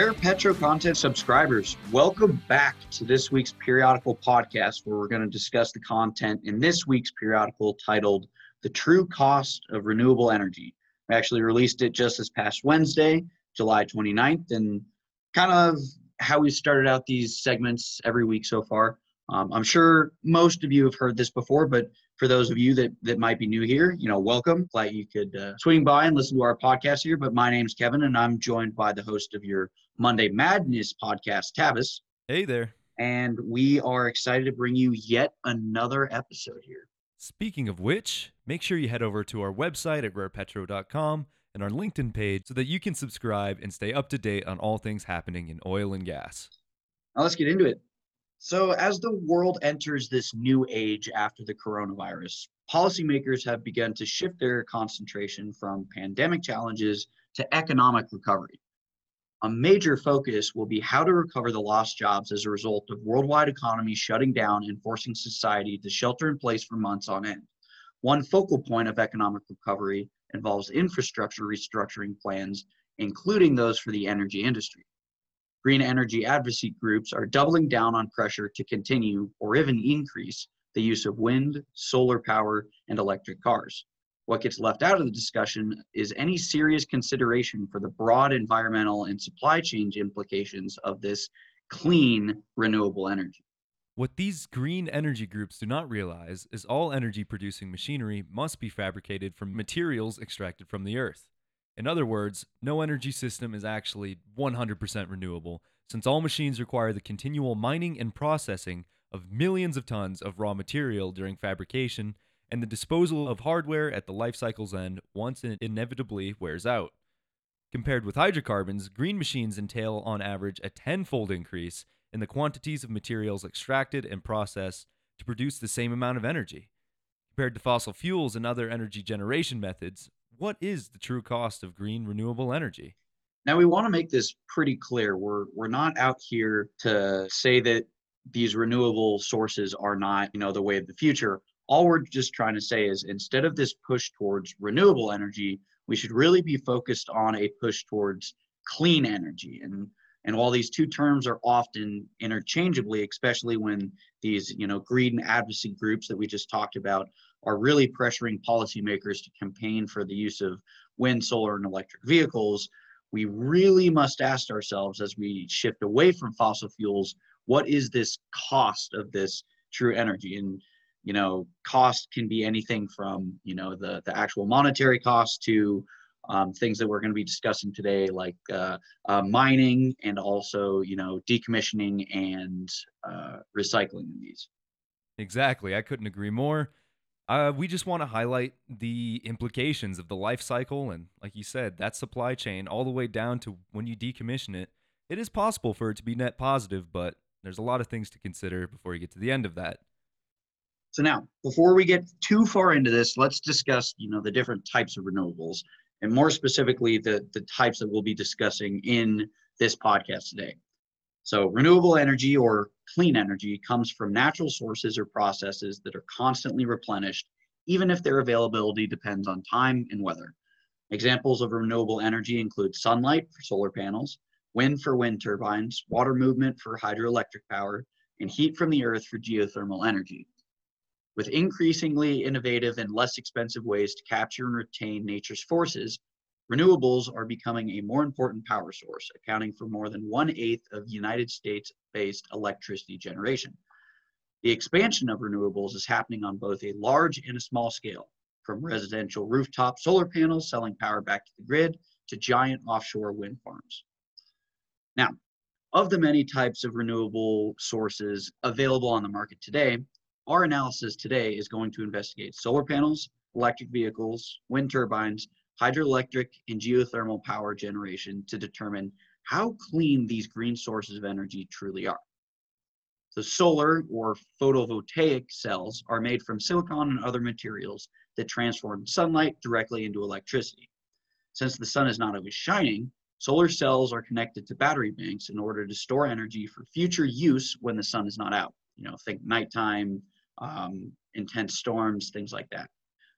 Rare Petro content subscribers, welcome back to this week's periodical podcast where we're going to discuss the content in this week's periodical titled The True Cost of Renewable Energy. We actually released it just this past Wednesday, July 29th, and kind of how we started out these segments every week so far. Um, I'm sure most of you have heard this before, but for those of you that, that might be new here, you know, welcome. Glad you could uh, swing by and listen to our podcast here. But my name's Kevin, and I'm joined by the host of your Monday Madness podcast, Tavis. Hey there. And we are excited to bring you yet another episode here. Speaking of which, make sure you head over to our website at rarepetro.com and our LinkedIn page so that you can subscribe and stay up to date on all things happening in oil and gas. Now let's get into it. So, as the world enters this new age after the coronavirus, policymakers have begun to shift their concentration from pandemic challenges to economic recovery. A major focus will be how to recover the lost jobs as a result of worldwide economies shutting down and forcing society to shelter in place for months on end. One focal point of economic recovery involves infrastructure restructuring plans, including those for the energy industry green energy advocacy groups are doubling down on pressure to continue or even increase the use of wind, solar power, and electric cars. What gets left out of the discussion is any serious consideration for the broad environmental and supply chain implications of this clean, renewable energy. What these green energy groups do not realize is all energy producing machinery must be fabricated from materials extracted from the earth. In other words, no energy system is actually 100% renewable, since all machines require the continual mining and processing of millions of tons of raw material during fabrication and the disposal of hardware at the life cycle's end once it inevitably wears out. Compared with hydrocarbons, green machines entail on average a tenfold increase in the quantities of materials extracted and processed to produce the same amount of energy. Compared to fossil fuels and other energy generation methods, what is the true cost of green renewable energy? Now we want to make this pretty clear. We're we're not out here to say that these renewable sources are not, you know, the way of the future. All we're just trying to say is instead of this push towards renewable energy, we should really be focused on a push towards clean energy. And and while these two terms are often interchangeably, especially when these, you know, green advocacy groups that we just talked about are really pressuring policymakers to campaign for the use of wind, solar, and electric vehicles, we really must ask ourselves as we shift away from fossil fuels, what is this cost of this true energy? And you know, cost can be anything from you know the the actual monetary cost to um, things that we're going to be discussing today, like uh, uh, mining and also you know decommissioning and uh, recycling these. Exactly, I couldn't agree more. Uh, we just want to highlight the implications of the life cycle and, like you said, that supply chain all the way down to when you decommission it. It is possible for it to be net positive, but there's a lot of things to consider before you get to the end of that. So now, before we get too far into this, let's discuss, you know, the different types of renewables, and more specifically, the the types that we'll be discussing in this podcast today. So renewable energy or clean energy comes from natural sources or processes that are constantly replenished, even if their availability depends on time and weather. Examples of renewable energy include sunlight for solar panels, wind for wind turbines, water movement for hydroelectric power, and heat from the earth for geothermal energy. With increasingly innovative and less expensive ways to capture and retain nature's forces, Renewables are becoming a more important power source, accounting for more than one eighth of United States based electricity generation. The expansion of renewables is happening on both a large and a small scale, from residential rooftop solar panels selling power back to the grid to giant offshore wind farms. Now, of the many types of renewable sources available on the market today, our analysis today is going to investigate solar panels, electric vehicles, wind turbines, hydroelectric and geothermal power generation to determine how clean these green sources of energy truly are. The solar or photovoltaic cells are made from silicon and other materials that transform sunlight directly into electricity. Since the sun is not always shining, solar cells are connected to battery banks in order to store energy for future use when the sun is not out. You know, think nighttime, um, intense storms, things like that.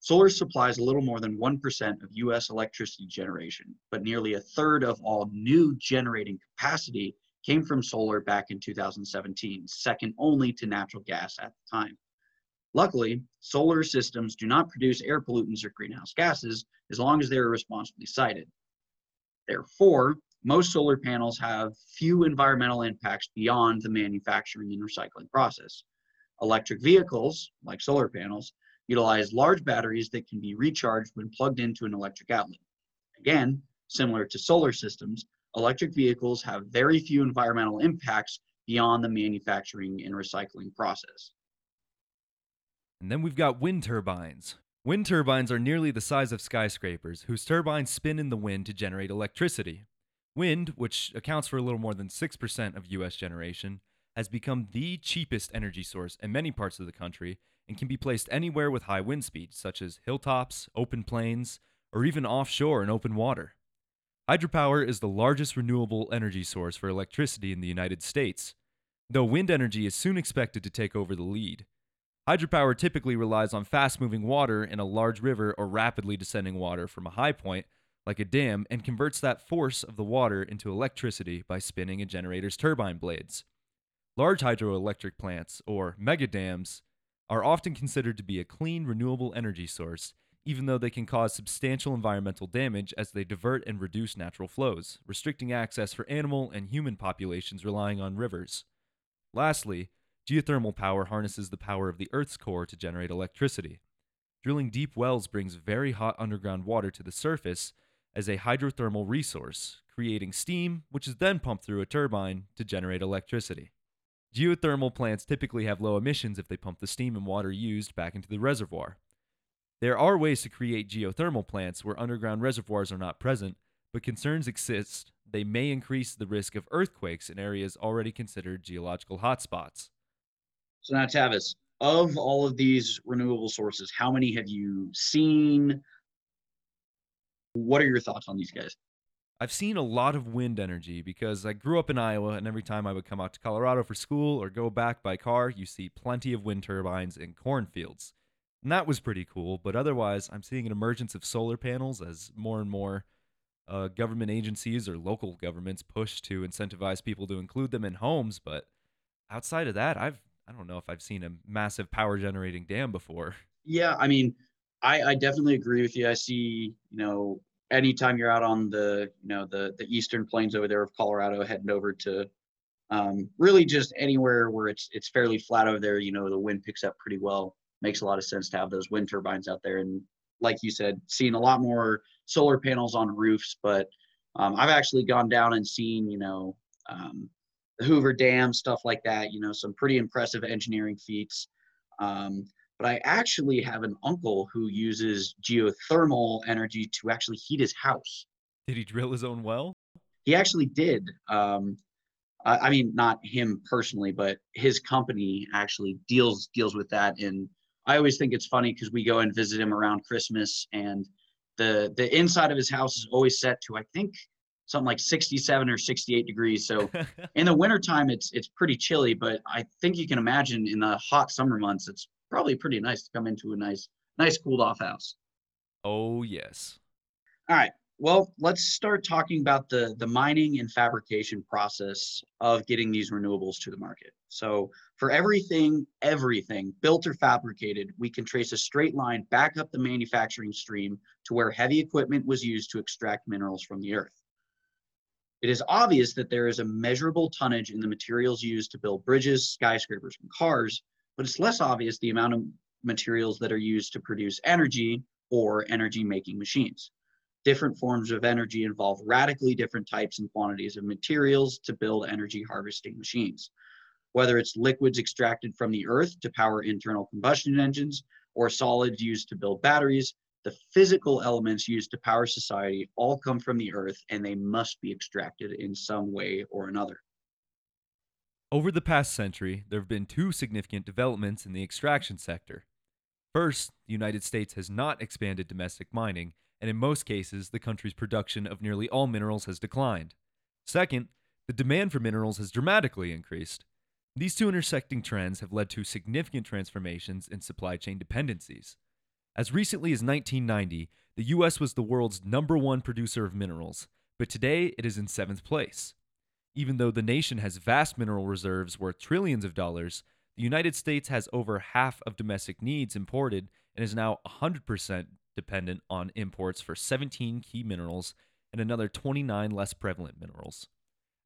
Solar supplies a little more than 1% of US electricity generation, but nearly a third of all new generating capacity came from solar back in 2017, second only to natural gas at the time. Luckily, solar systems do not produce air pollutants or greenhouse gases as long as they are responsibly sited. Therefore, most solar panels have few environmental impacts beyond the manufacturing and recycling process. Electric vehicles, like solar panels, utilize large batteries that can be recharged when plugged into an electric outlet. Again, similar to solar systems, electric vehicles have very few environmental impacts beyond the manufacturing and recycling process. And then we've got wind turbines. Wind turbines are nearly the size of skyscrapers, whose turbines spin in the wind to generate electricity. Wind, which accounts for a little more than 6% of US generation, has become the cheapest energy source in many parts of the country and can be placed anywhere with high wind speeds, such as hilltops, open plains, or even offshore in open water. Hydropower is the largest renewable energy source for electricity in the United States, though wind energy is soon expected to take over the lead. Hydropower typically relies on fast moving water in a large river or rapidly descending water from a high point, like a dam, and converts that force of the water into electricity by spinning a generator's turbine blades. Large hydroelectric plants, or megadams, are often considered to be a clean, renewable energy source, even though they can cause substantial environmental damage as they divert and reduce natural flows, restricting access for animal and human populations relying on rivers. Lastly, Geothermal power harnesses the power of the Earth's core to generate electricity. Drilling deep wells brings very hot underground water to the surface as a hydrothermal resource, creating steam, which is then pumped through a turbine to generate electricity. Geothermal plants typically have low emissions if they pump the steam and water used back into the reservoir. There are ways to create geothermal plants where underground reservoirs are not present, but concerns exist they may increase the risk of earthquakes in areas already considered geological hotspots. So now, Tavis, of all of these renewable sources, how many have you seen? What are your thoughts on these guys? I've seen a lot of wind energy because I grew up in Iowa, and every time I would come out to Colorado for school or go back by car, you see plenty of wind turbines in cornfields. And that was pretty cool, but otherwise, I'm seeing an emergence of solar panels as more and more uh, government agencies or local governments push to incentivize people to include them in homes. But outside of that, I've I don't know if I've seen a massive power generating dam before. Yeah, I mean, I, I definitely agree with you. I see, you know, anytime you're out on the, you know, the the eastern plains over there of Colorado, heading over to um, really just anywhere where it's it's fairly flat over there, you know, the wind picks up pretty well. Makes a lot of sense to have those wind turbines out there. And like you said, seeing a lot more solar panels on roofs, but um, I've actually gone down and seen, you know, um, the Hoover Dam, stuff like that. You know, some pretty impressive engineering feats. Um, but I actually have an uncle who uses geothermal energy to actually heat his house. Did he drill his own well? He actually did. Um, I, I mean, not him personally, but his company actually deals deals with that. And I always think it's funny because we go and visit him around Christmas, and the the inside of his house is always set to I think something like 67 or 68 degrees. So in the wintertime, it's it's pretty chilly, but I think you can imagine in the hot summer months, it's probably pretty nice to come into a nice, nice cooled off house. Oh yes. All right. Well, let's start talking about the the mining and fabrication process of getting these renewables to the market. So for everything, everything built or fabricated, we can trace a straight line back up the manufacturing stream to where heavy equipment was used to extract minerals from the earth. It is obvious that there is a measurable tonnage in the materials used to build bridges, skyscrapers, and cars, but it's less obvious the amount of materials that are used to produce energy or energy making machines. Different forms of energy involve radically different types and quantities of materials to build energy harvesting machines. Whether it's liquids extracted from the earth to power internal combustion engines or solids used to build batteries, the physical elements used to power society all come from the earth and they must be extracted in some way or another. Over the past century, there have been two significant developments in the extraction sector. First, the United States has not expanded domestic mining, and in most cases, the country's production of nearly all minerals has declined. Second, the demand for minerals has dramatically increased. These two intersecting trends have led to significant transformations in supply chain dependencies. As recently as 1990, the US was the world's number one producer of minerals, but today it is in seventh place. Even though the nation has vast mineral reserves worth trillions of dollars, the United States has over half of domestic needs imported and is now 100% dependent on imports for 17 key minerals and another 29 less prevalent minerals.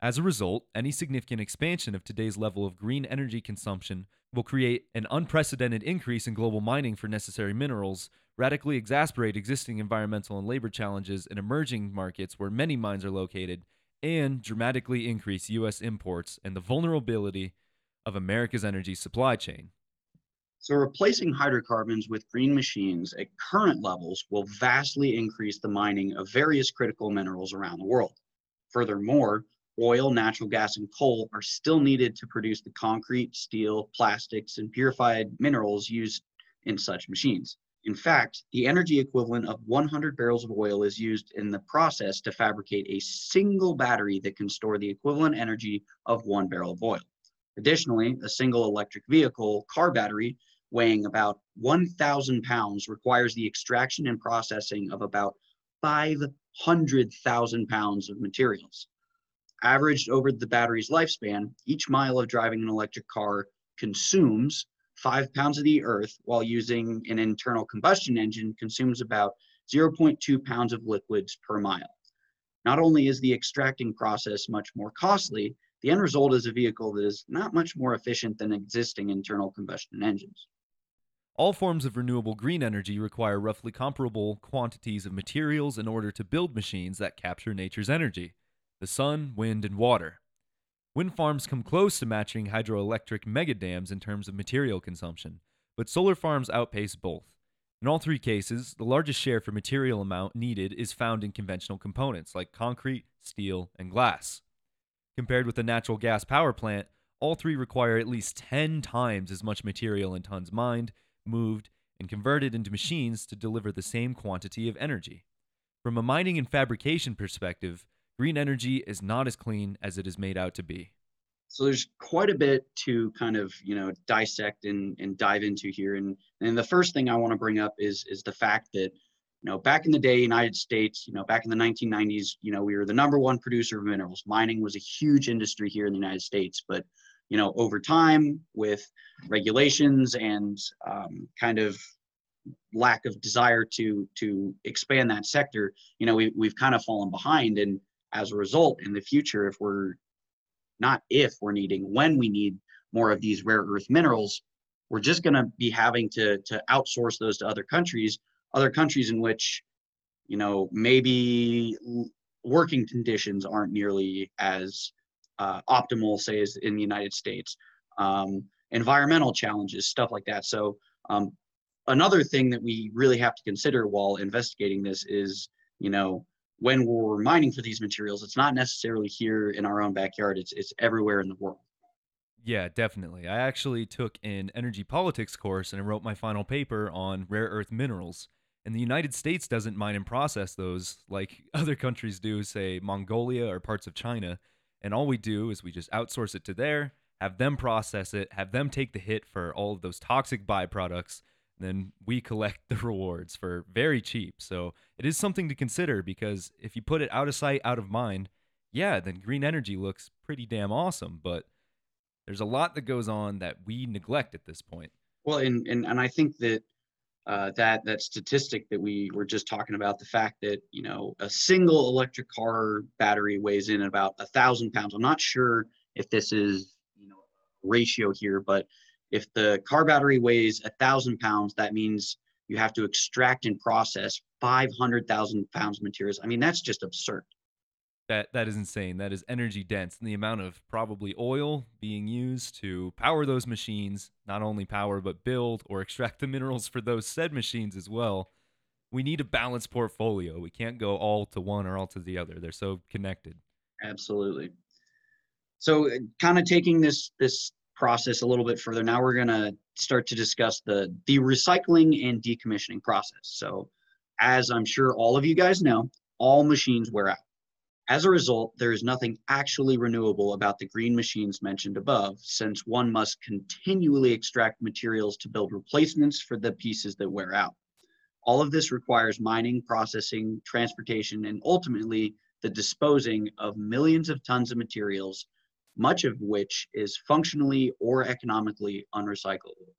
As a result, any significant expansion of today's level of green energy consumption will create an unprecedented increase in global mining for necessary minerals, radically exacerbate existing environmental and labor challenges in emerging markets where many mines are located, and dramatically increase U.S. imports and the vulnerability of America's energy supply chain. So replacing hydrocarbons with green machines at current levels will vastly increase the mining of various critical minerals around the world. Furthermore, oil, natural gas, and coal are still needed to produce the concrete, steel, plastics, and purified minerals used in such machines. In fact, the energy equivalent of 100 barrels of oil is used in the process to fabricate a single battery that can store the equivalent energy of one barrel of oil. Additionally, a single electric vehicle car battery weighing about 1,000 pounds requires the extraction and processing of about 500,000 pounds of materials. Averaged over the battery's lifespan, each mile of driving an electric car consumes five pounds of the earth while using an internal combustion engine consumes about 0.2 pounds of liquids per mile. Not only is the extracting process much more costly, the end result is a vehicle that is not much more efficient than existing internal combustion engines. All forms of renewable green energy require roughly comparable quantities of materials in order to build machines that capture nature's energy the sun, wind, and water. Wind farms come close to matching hydroelectric megadams in terms of material consumption, but solar farms outpace both. In all three cases, the largest share for material amount needed is found in conventional components like concrete, steel, and glass. Compared with a natural gas power plant, all three require at least 10 times as much material in tons mined, moved, and converted into machines to deliver the same quantity of energy. From a mining and fabrication perspective, green energy is not as clean as it is made out to be. So there's quite a bit to kind of you know dissect and, and dive into here. And and the first thing I want to bring up is is the fact that you know back in the day, United States, you know back in the 1990s, you know we were the number one producer of minerals. Mining was a huge industry here in the United States, but you know over time with regulations and um, kind of lack of desire to to expand that sector, you know we we've kind of fallen behind and as a result in the future if we're not if we're needing when we need more of these rare earth minerals we're just going to be having to to outsource those to other countries other countries in which you know maybe working conditions aren't nearly as uh, optimal say as in the united states um, environmental challenges stuff like that. So um, another thing that we really have to consider while investigating this is you know when we're mining for these materials, it's not necessarily here in our own backyard. It's it's everywhere in the world. Yeah, definitely. I actually took an energy politics course and I wrote my final paper on rare earth minerals. And the United States doesn't mine and process those like other countries do, say Mongolia or parts of China. And all we do is we just outsource it to there, have them process it, have them take the hit for all of those toxic byproducts, then we collect the rewards for very cheap. So it is something to consider because if you put it out of sight, out of mind, yeah, then green energy looks pretty damn awesome. But there's a lot that goes on that we neglect at this point. Well, and and, and I think that uh, that that statistic that we were just talking about, the fact that you know a single electric car battery weighs in about a thousand pounds. I'm not sure if this is you know a ratio here, but if the car battery weighs a thousand pounds, that means you have to extract and process 500,000 pounds of materials. I mean, that's just absurd. That that is insane. That is energy dense, and the amount of probably oil being used to power those machines, not only power but build or extract the minerals for those said machines as well. We need a balanced portfolio. We can't go all to one or all to the other. They're so connected. Absolutely. So, uh, kind of taking this this process a little bit further. Now we're going to start to discuss the, the recycling and decommissioning process. So as I'm sure all of you guys know, all machines wear out. As a result, there is nothing actually renewable about the green machines mentioned above, since one must continually extract materials to build replacements for the pieces that wear out. All of this requires mining, processing, transportation, and ultimately the disposing of millions of tons of materials, much of which is functionally or economically unrecyclable.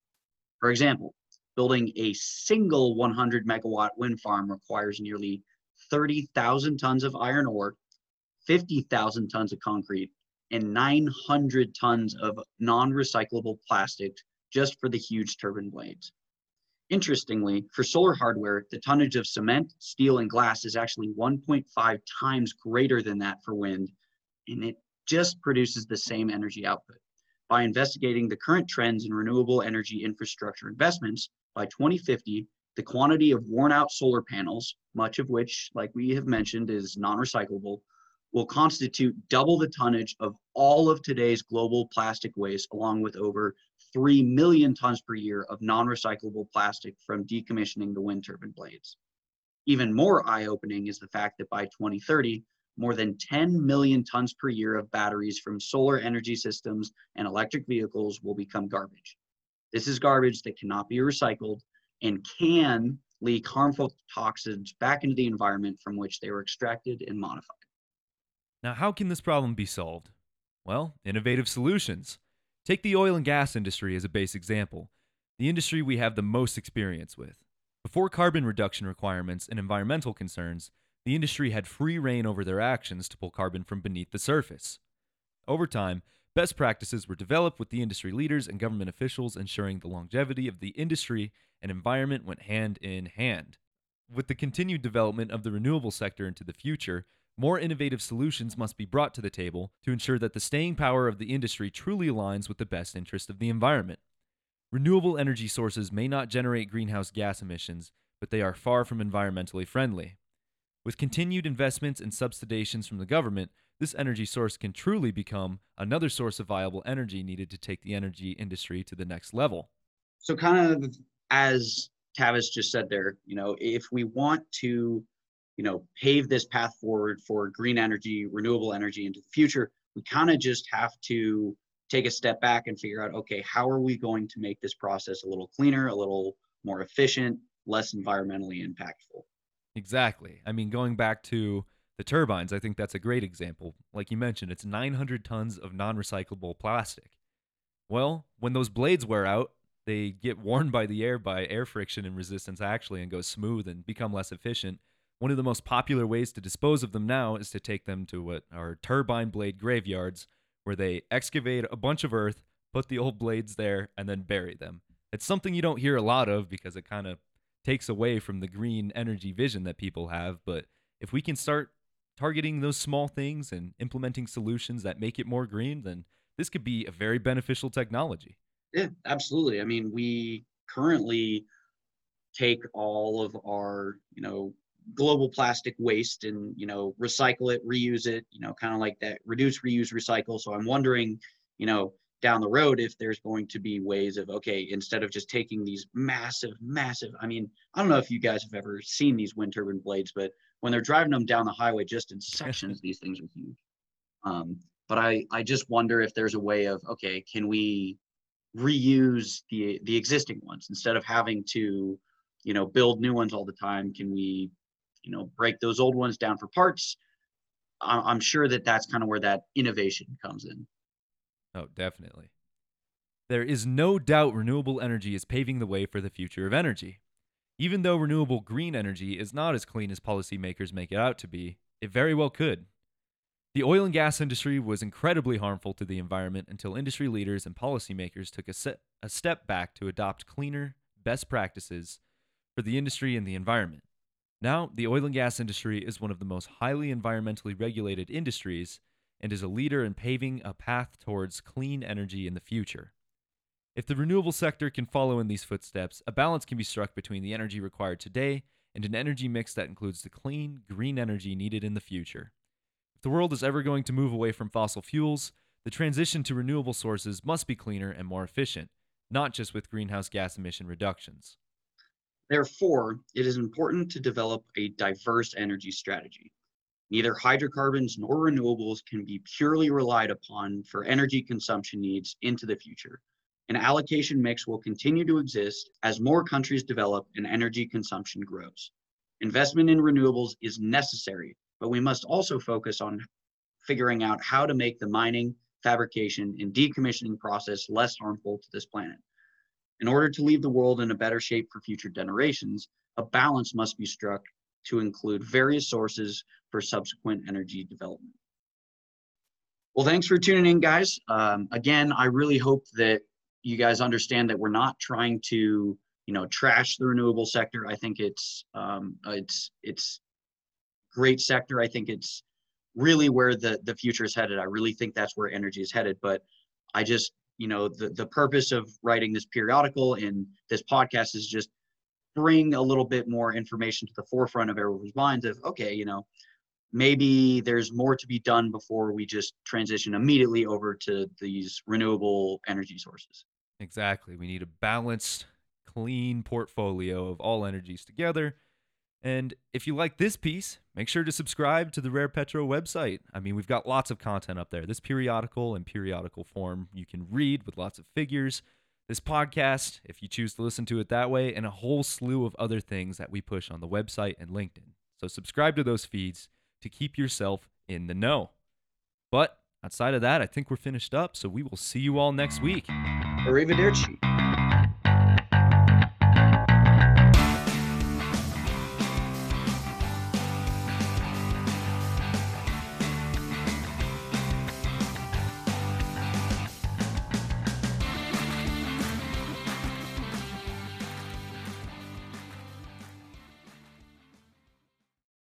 For example, building a single 100 megawatt wind farm requires nearly 30,000 tons of iron ore, 50,000 tons of concrete, and 900 tons of non recyclable plastic just for the huge turbine blades. Interestingly, for solar hardware, the tonnage of cement, steel, and glass is actually 1.5 times greater than that for wind, and it just produces the same energy output. By investigating the current trends in renewable energy infrastructure investments, by 2050, the quantity of worn out solar panels, much of which, like we have mentioned, is non recyclable, will constitute double the tonnage of all of today's global plastic waste, along with over 3 million tons per year of non recyclable plastic from decommissioning the wind turbine blades. Even more eye opening is the fact that by 2030, more than 10 million tons per year of batteries from solar energy systems and electric vehicles will become garbage. This is garbage that cannot be recycled and can leak harmful toxins back into the environment from which they were extracted and modified. Now, how can this problem be solved? Well, innovative solutions. Take the oil and gas industry as a base example, the industry we have the most experience with. Before carbon reduction requirements and environmental concerns, the industry had free rein over their actions to pull carbon from beneath the surface. Over time, best practices were developed with the industry leaders and government officials ensuring the longevity of the industry and environment went hand in hand. With the continued development of the renewable sector into the future, more innovative solutions must be brought to the table to ensure that the staying power of the industry truly aligns with the best interest of the environment. Renewable energy sources may not generate greenhouse gas emissions, but they are far from environmentally friendly. With continued investments and subsidizations from the government, this energy source can truly become another source of viable energy needed to take the energy industry to the next level. So, kind of as Tavis just said there, you know, if we want to you know, pave this path forward for green energy, renewable energy into the future, we kind of just have to take a step back and figure out, okay, how are we going to make this process a little cleaner, a little more efficient, less environmentally impactful? Exactly. I mean, going back to the turbines, I think that's a great example. Like you mentioned, it's 900 tons of non recyclable plastic. Well, when those blades wear out, they get worn by the air by air friction and resistance actually and go smooth and become less efficient one of the most popular ways to dispose of them now is to take them to what are turbine blade graveyards, where they excavate a bunch of earth, put the old blades there, and then bury them. It's something you don't hear a lot of because it kind of takes away from the green energy vision that people have. But if we can start targeting those small things and implementing solutions that make it more green, then this could be a very beneficial technology. Yeah, absolutely. I mean, we currently take all of our, you know, global plastic waste and you know recycle it reuse it you know kind of like that reduce reuse recycle so i'm wondering you know down the road if there's going to be ways of okay instead of just taking these massive massive i mean i don't know if you guys have ever seen these wind turbine blades but when they're driving them down the highway just in sections these things are huge. Um, but i i just wonder if there's a way of okay can we reuse the the existing ones? Instead of having to you know build new ones all the time can we you know break those old ones down for parts? I'm sure that that's kind of where that innovation comes in oh definitely. There is no doubt renewable energy is paving the way for the future of energy. Even though renewable green energy is not as clean as policymakers make it out to be it very well could. The oil and gas industry was incredibly harmful to the environment until industry leaders and policymakers took a, se- a step back to adopt cleaner, best practices for the industry and the environment. Now, the oil and gas industry is one of the most highly environmentally regulated industries and is a leader in paving a path towards clean energy in the future. If the renewable sector can follow in these footsteps, a balance can be struck between the energy required today and an energy mix that includes the clean, green energy needed in the future. If the world is ever going to move away from fossil fuels, the transition to renewable sources must be cleaner and more efficient, not just with greenhouse gas emission reductions. Therefore, it is important to develop a diverse energy strategy. Neither hydrocarbons nor renewables can be purely relied upon for energy consumption needs into the future. An allocation mix will continue to exist as more countries develop and energy consumption grows. Investment in renewables is necessary, but we must also focus on figuring out how to make the mining, fabrication, and decommissioning process less harmful to this planet. In order to leave the world in a better shape for future generations, a balance must be struck to include various sources for subsequent energy development. Well, thanks for tuning in, guys. Um, again, I really hope that you guys understand that we're not trying to, you know, trash the renewable sector. I think it's um, it's it's great sector. I think it's really where the the future is headed. I really think that's where energy is headed. But I just, you know, the the purpose of writing this periodical and this podcast is just bring a little bit more information to the forefront of everyone's minds of okay, you know, maybe there's more to be done before we just transition immediately over to these renewable energy sources. Exactly. We need a balanced, clean portfolio of all energies together. And if you like this piece, make sure to subscribe to the Rare Petro website. I mean, we've got lots of content up there. This periodical and periodical form you can read with lots of figures. This podcast, if you choose to listen to it that way, and a whole slew of other things that we push on the website and LinkedIn. So subscribe to those feeds to keep yourself in the know. But outside of that, I think we're finished up. So we will see you all next week. Arrivederci.